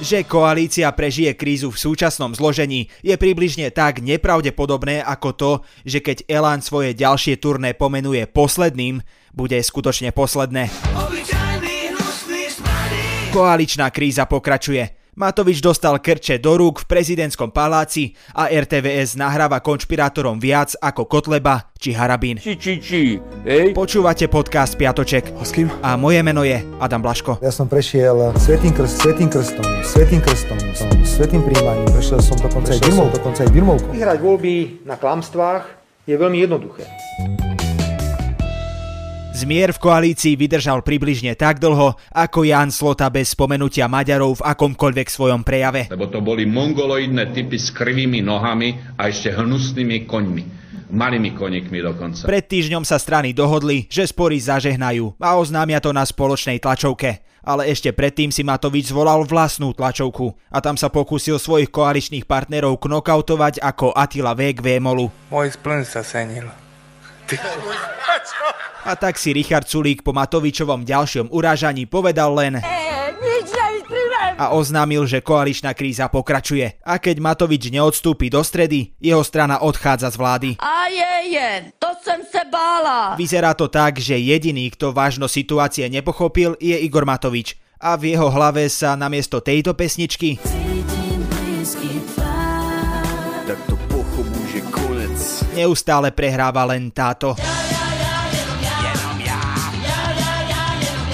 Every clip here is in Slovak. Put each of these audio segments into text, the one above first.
Že koalícia prežije krízu v súčasnom zložení je približne tak nepravdepodobné ako to, že keď Elán svoje ďalšie turné pomenuje posledným, bude skutočne posledné. Koaličná kríza pokračuje. Matovič dostal krče do rúk v prezidentskom paláci a RTVS nahráva konšpirátorom viac ako Kotleba či Harabín. Či, či, či, hej? Počúvate podcast Piatoček. A s kým? A moje meno je Adam Blaško. Ja som prešiel svetým, krst, svetým krstom, svetým krstom, som svetým príjmaním, prešiel som dokonca aj birmou, dokonca aj birmovkou. Vyhrať voľby na klamstvách je veľmi jednoduché. Zmier v koalícii vydržal približne tak dlho, ako Jan Slota bez spomenutia Maďarov v akomkoľvek svojom prejave. Lebo to boli mongoloidné typy s krivými nohami a ešte hnusnými koňmi. Malými koníkmi dokonca. Pred týždňom sa strany dohodli, že spory zažehnajú a oznámia to na spoločnej tlačovke. Ale ešte predtým si Matovič zvolal vlastnú tlačovku a tam sa pokúsil svojich koaličných partnerov knokautovať ako Attila Vek Vémolu. Môj spln sa senil. A tak si Richard Sulík po Matovičovom ďalšom urážaní povedal len a oznámil, že koaličná kríza pokračuje. A keď Matovič neodstúpi do stredy, jeho strana odchádza z vlády. A je, je, to som sa bála. Vyzerá to tak, že jediný, kto vážno situácie nepochopil, je Igor Matovič. A v jeho hlave sa namiesto tejto pesničky neustále prehráva len táto.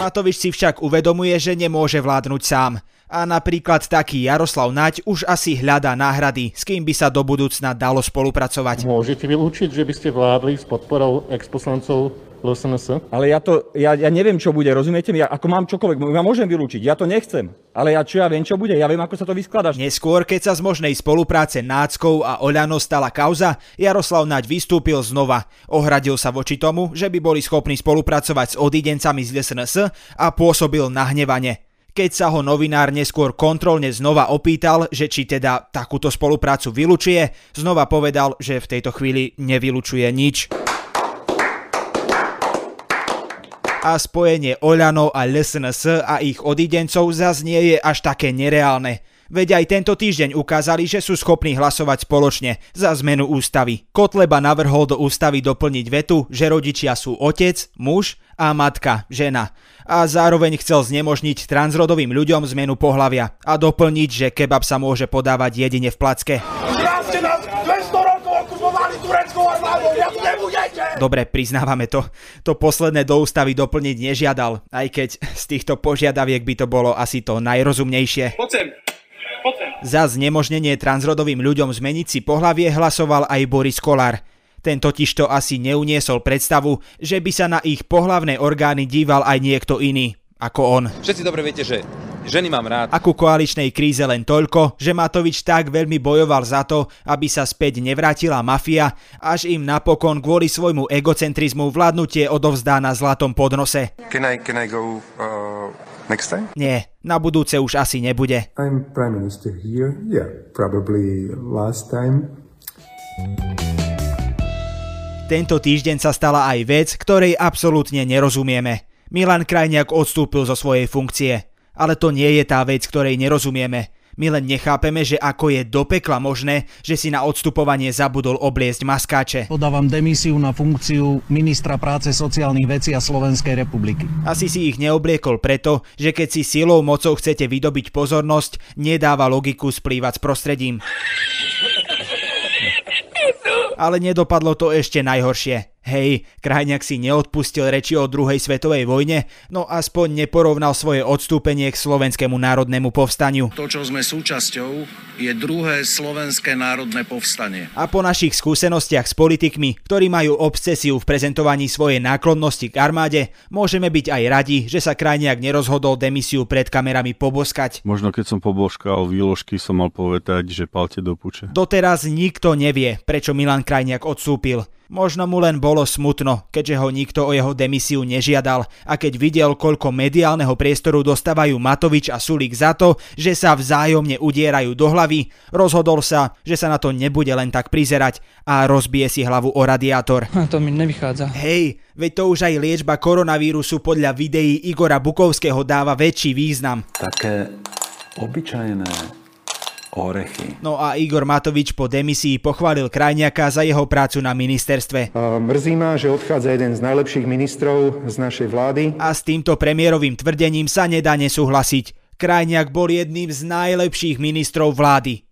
Matovič si však uvedomuje, že nemôže vládnuť sám. A napríklad taký Jaroslav Naď už asi hľadá náhrady, s kým by sa do budúcna dalo spolupracovať. Môžete vylúčiť, že by ste vládli s podporou exposlancov LSNS? Ale ja to, ja, ja neviem, čo bude, rozumiete mi? Ja, ako mám čokoľvek, ja môžem vylúčiť, ja to nechcem. Ale ja čo ja viem, čo bude, ja viem, ako sa to vyskladaš. Neskôr, keď sa z možnej spolupráce Náckov a Oľano stala kauza, Jaroslav Naď vystúpil znova. Ohradil sa voči tomu, že by boli schopní spolupracovať s odidencami z SNS a pôsobil nahnevane. Keď sa ho novinár neskôr kontrolne znova opýtal, že či teda takúto spoluprácu vylučuje, znova povedal, že v tejto chvíli nevylučuje nič. A spojenie Oľano a LSNS a ich odidencov zas nie je až také nereálne. Veď aj tento týždeň ukázali, že sú schopní hlasovať spoločne za zmenu ústavy. Kotleba navrhol do ústavy doplniť vetu, že rodičia sú otec, muž a matka, žena. A zároveň chcel znemožniť transrodovým ľuďom zmenu pohlavia a doplniť, že kebab sa môže podávať jedine v placke. Dobre, priznávame to. To posledné do ústavy doplniť nežiadal, aj keď z týchto požiadaviek by to bolo asi to najrozumnejšie. Za znemožnenie transrodovým ľuďom zmeniť si pohlavie hlasoval aj Boris Kolár. Ten totiž to asi neuniesol predstavu, že by sa na ich pohlavné orgány díval aj niekto iný, ako on. Všetci dobre viete, že ženy mám rád. A ku koaličnej kríze len toľko, že Matovič tak veľmi bojoval za to, aby sa späť nevrátila mafia, až im napokon kvôli svojmu egocentrizmu vládnutie odovzdá na zlatom podnose. Can I, can I go uh, next time? Nie, na budúce už asi nebude. I'm prime minister here. Yeah, probably last time. Tento týždeň sa stala aj vec, ktorej absolútne nerozumieme. Milan Krajniak odstúpil zo svojej funkcie. Ale to nie je tá vec, ktorej nerozumieme. My len nechápeme, že ako je do pekla možné, že si na odstupovanie zabudol obliecť maskáče. Podávam demisiu na funkciu ministra práce, sociálnych vecí a Slovenskej republiky. Asi si ich neobliekol preto, že keď si silou mocou chcete vydobiť pozornosť, nedáva logiku splývať s prostredím. Ale nedopadlo to ešte najhoršie. Hej, Krajňák si neodpustil reči o druhej svetovej vojne, no aspoň neporovnal svoje odstúpenie k slovenskému národnému povstaniu. To, čo sme súčasťou, je druhé slovenské národné povstanie. A po našich skúsenostiach s politikmi, ktorí majú obsesiu v prezentovaní svojej náklonnosti k armáde, môžeme byť aj radi, že sa Krajniak nerozhodol demisiu pred kamerami poboskať. Možno keď som poboskal výložky, som mal povedať, že palte do puče. Doteraz nikto nevie, prečo Milan Krajniak odstúpil. Možno mu len bolo smutno, keďže ho nikto o jeho demisiu nežiadal a keď videl, koľko mediálneho priestoru dostávajú Matovič a Sulík za to, že sa vzájomne udierajú do hlavy, rozhodol sa, že sa na to nebude len tak prizerať a rozbije si hlavu o radiátor. To mi nevychádza. Hej, veď to už aj liečba koronavírusu podľa videí Igora Bukovského dáva väčší význam. Také obyčajné orechy. No a Igor Matovič po demisii pochválil Krajniaka za jeho prácu na ministerstve. Mrzí ma, že odchádza jeden z najlepších ministrov z našej vlády. A s týmto premiérovým tvrdením sa nedá nesúhlasiť. Krajniak bol jedným z najlepších ministrov vlády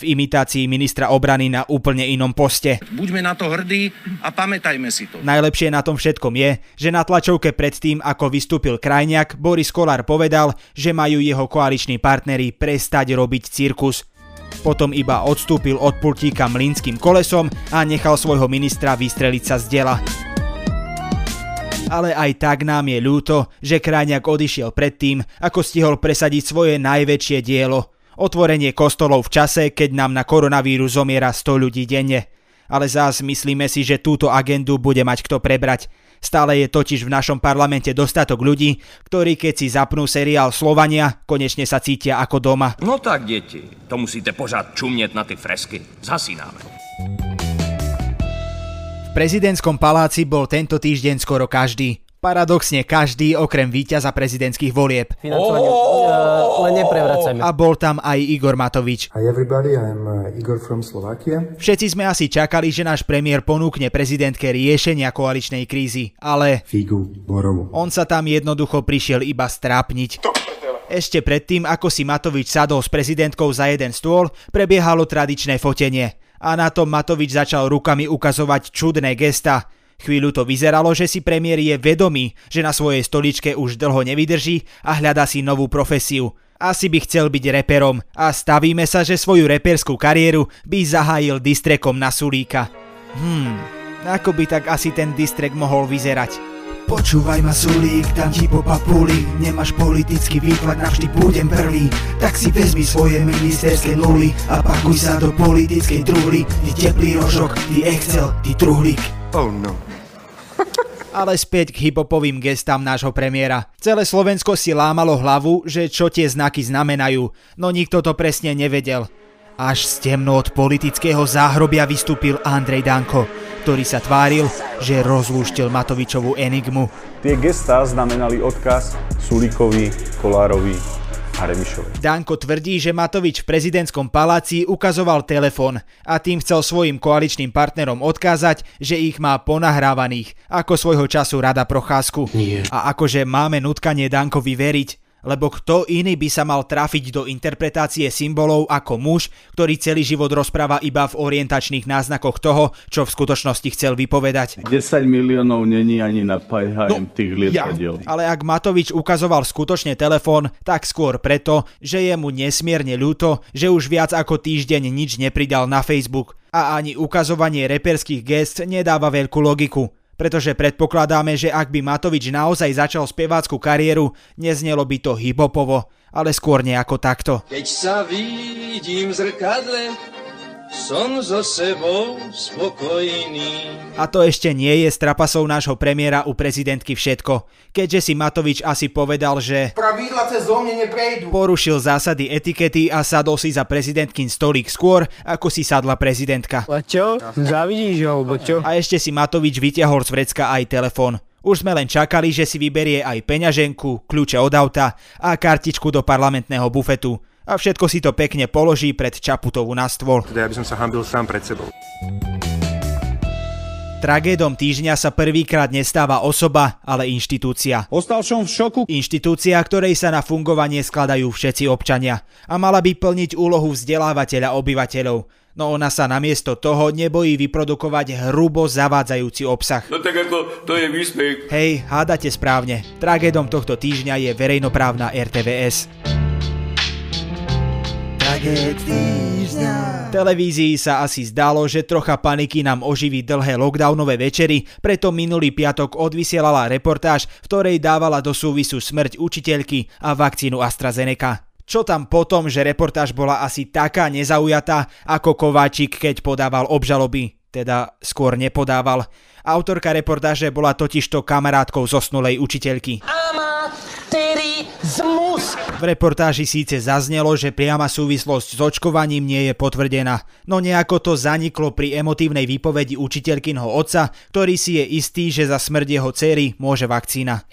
v imitácii ministra obrany na úplne inom poste. Buďme na to hrdí a pamätajme si to. Najlepšie na tom všetkom je, že na tlačovke predtým, ako vystúpil Krajniak, Boris Kolár povedal, že majú jeho koaliční partneri prestať robiť cirkus. Potom iba odstúpil od pultíka mlínským kolesom a nechal svojho ministra vystreliť sa z diela. Ale aj tak nám je ľúto, že Krajniak odišiel predtým, ako stihol presadiť svoje najväčšie dielo – Otvorenie kostolov v čase, keď nám na koronavírus zomiera 100 ľudí denne. Ale zás myslíme si, že túto agendu bude mať kto prebrať. Stále je totiž v našom parlamente dostatok ľudí, ktorí keď si zapnú seriál Slovania, konečne sa cítia ako doma. No tak, deti, to musíte pořád čumieť na ty fresky. Zasínáme. V prezidentskom paláci bol tento týždeň skoro každý. Paradoxne každý okrem víťaza prezidentských volieb. Financovanie, oh! len neprevracajme. A bol tam aj Igor Matovič. Hi everybody, I'm Igor from Slovakia. Všetci sme asi čakali, že náš premiér ponúkne prezidentke riešenia koaličnej krízy, ale... Figu, borovu. On sa tam jednoducho prišiel iba strápniť. Ešte predtým, ako si Matovič sadol s prezidentkou za jeden stôl, prebiehalo tradičné fotenie. A na tom Matovič začal rukami ukazovať čudné gesta. Chvíľu to vyzeralo, že si premiér je vedomý, že na svojej stoličke už dlho nevydrží a hľadá si novú profesiu. Asi by chcel byť reperom a stavíme sa, že svoju reperskú kariéru by zahájil distrekom na Sulíka. Hmm, ako by tak asi ten distrek mohol vyzerať? Počúvaj ma Sulík, dám ti po papuli Nemáš politický výklad, navždy budem prvý Tak si vezmi svoje ministerské nuly A pakuj sa do politickej truhly Ty teplý rožok, ty Excel, ty truhlík Oh no ale späť k hipopovým gestám nášho premiéra. Celé Slovensko si lámalo hlavu, že čo tie znaky znamenajú, no nikto to presne nevedel. Až z temno od politického záhrobia vystúpil Andrej Danko, ktorý sa tváril, že rozlúštil Matovičovú enigmu. Tie gestá znamenali odkaz Sulíkovi, Kolárovi a Remišovi. Danko tvrdí, že Matovič v prezidentskom paláci ukazoval telefon a tým chcel svojim koaličným partnerom odkázať, že ich má ponahrávaných, ako svojho času Rada Procházku. Nie. A akože máme nutkanie Dankovi veriť, lebo kto iný by sa mal trafiť do interpretácie symbolov ako muž, ktorý celý život rozpráva iba v orientačných náznakoch toho, čo v skutočnosti chcel vypovedať. 10 miliónov není ani na PHM no, tých lietadiel. Ja. Ale ak Matovič ukazoval skutočne telefón, tak skôr preto, že je mu nesmierne ľúto, že už viac ako týždeň nič nepridal na Facebook a ani ukazovanie reperských gest nedáva veľkú logiku pretože predpokladáme, že ak by Matovič naozaj začal spevácku kariéru, neznelo by to hibopovo, ale skôr nejako takto. Keď sa vidím v zrkadle, som so sebou spokojný. A to ešte nie je s trapasou nášho premiéra u prezidentky všetko. Keďže si Matovič asi povedal, že pravidla cez mne neprejdú. Porušil zásady etikety a sadol si za prezidentkin stolík skôr, ako si sadla prezidentka. A čo? Zavidíš alebo čo? A ešte si Matovič vyťahol z vrecka aj telefón. Už sme len čakali, že si vyberie aj peňaženku, kľúče od auta a kartičku do parlamentného bufetu a všetko si to pekne položí pred Čaputovu na stôl. Teda ja by som sa hambil sám pred sebou. Tragédom týždňa sa prvýkrát nestáva osoba, ale inštitúcia. Ostal som v šoku. Inštitúcia, ktorej sa na fungovanie skladajú všetci občania a mala by plniť úlohu vzdelávateľa obyvateľov. No ona sa namiesto toho nebojí vyprodukovať hrubo zavádzajúci obsah. No tak ako, to je výsmech. Hej, hádate správne. Tragédom tohto týždňa je verejnoprávna RTVS. Televízii sa asi zdalo, že trocha paniky nám oživí dlhé lockdownové večery, preto minulý piatok odvysielala reportáž, v ktorej dávala do súvisu smrť učiteľky a vakcínu AstraZeneca. Čo tam potom, že reportáž bola asi taká nezaujatá, ako Kováčik, keď podával obžaloby, teda skôr nepodával. Autorka reportáže bola totižto kamarátkou zosnulej učiteľky. V reportáži síce zaznelo, že priama súvislosť s očkovaním nie je potvrdená, no nejako to zaniklo pri emotívnej výpovedi učiteľkinho otca, ktorý si je istý, že za smrť jeho cery môže vakcína.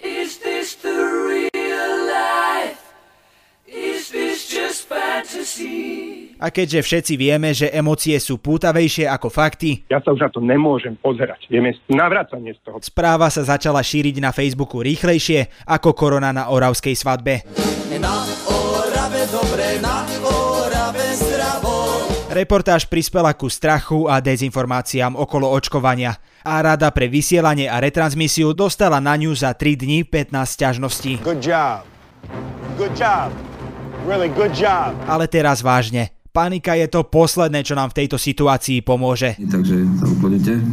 A keďže všetci vieme, že emócie sú pútavejšie ako fakty, ja sa už na to nemôžem pozerať. Je mi navracanie z toho. Správa sa začala šíriť na Facebooku rýchlejšie ako korona na oravskej svadbe. Na Orave, dobre, na Orave zdravo. Reportáž prispela ku strachu a dezinformáciám okolo očkovania a Rada pre vysielanie a retransmisiu dostala na ňu za 3 dní 15 ťažností. Good job. Good job. Really good job. Ale teraz vážne. Panika je to posledné, čo nám v tejto situácii pomôže. Takže sa uklonite.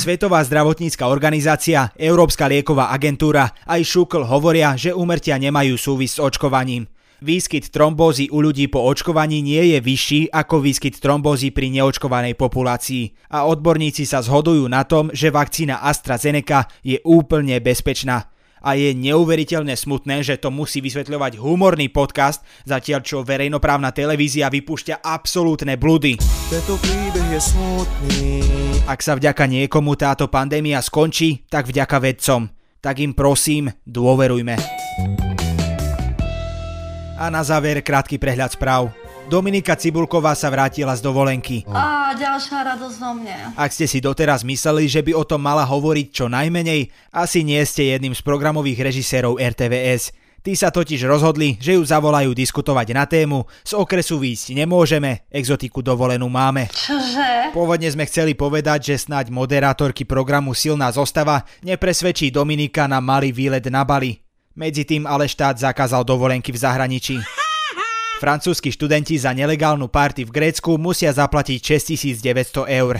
Svetová zdravotnícka organizácia, Európska lieková agentúra aj Šukl hovoria, že úmrtia nemajú súvis s očkovaním. Výskyt trombózy u ľudí po očkovaní nie je vyšší ako výskyt trombózy pri neočkovanej populácii a odborníci sa zhodujú na tom, že vakcína AstraZeneca je úplne bezpečná. A je neuveriteľne smutné, že to musí vysvetľovať humorný podcast, zatiaľ čo verejnoprávna televízia vypúšťa absolútne bludy. Tento príbeh je smutný. Ak sa vďaka niekomu táto pandémia skončí, tak vďaka vedcom. Tak im prosím, dôverujme. A na záver krátky prehľad správ. Dominika Cibulková sa vrátila z dovolenky. Á, ďalšia radosť vo mne. Ak ste si doteraz mysleli, že by o tom mala hovoriť čo najmenej, asi nie ste jedným z programových režisérov RTVS. Tí sa totiž rozhodli, že ju zavolajú diskutovať na tému Z okresu výjsť nemôžeme, exotiku dovolenú máme. Čože? Pôvodne sme chceli povedať, že snáď moderátorky programu Silná zostava nepresvedčí Dominika na malý výlet na Bali. Medzi tým ale štát zakázal dovolenky v zahraničí. Francúzski študenti za nelegálnu party v Grécku musia zaplatiť 6900 eur.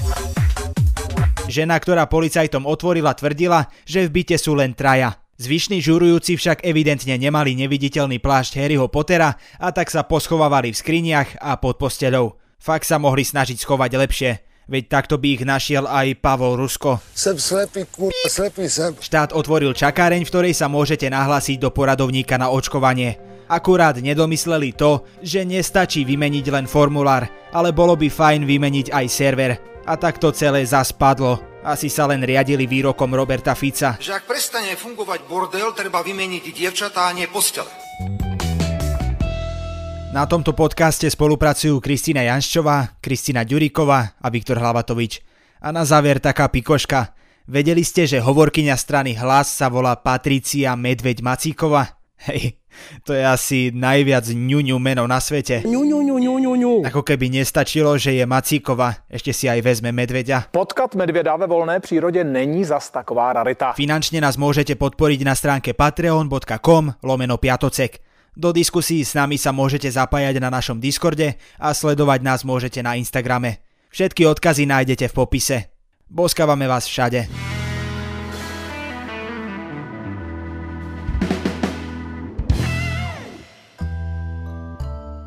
Žena, ktorá policajtom otvorila, tvrdila, že v byte sú len traja. Zvyšní žurujúci však evidentne nemali neviditeľný plášť Harryho Pottera a tak sa poschovávali v skriniach a pod posteľou. Fakt sa mohli snažiť schovať lepšie. Veď takto by ich našiel aj Pavol Rusko. Sem slepý, kur... slepý sem. Štát otvoril čakáreň, v ktorej sa môžete nahlásiť do poradovníka na očkovanie. Akurát nedomysleli to, že nestačí vymeniť len formulár, ale bolo by fajn vymeniť aj server. A tak to celé zaspadlo. Asi sa len riadili výrokom Roberta Fica. Že ak prestane fungovať bordel, treba vymeniť dievčatá a nie postele. Na tomto podcaste spolupracujú Kristýna Janščová, Kristina Ďuriková a Viktor Hlavatovič. A na záver taká pikoška. Vedeli ste, že hovorkyňa strany Hlas sa volá Patricia Medveď Macíková? Hej, to je asi najviac ňuňu meno na svete. Ňu, ňu, ňu, ňu, ňu, ňu. Ako keby nestačilo, že je Macíková, ešte si aj vezme medveďa. Potkat medvěda ve volné přírodě není zas taková rarita. Finančne nás môžete podporiť na stránke patreon.com lomeno piatocek. Do diskusí s nami sa môžete zapájať na našom Discorde a sledovať nás môžete na Instagrame. Všetky odkazy nájdete v popise. Boskávame vás všade.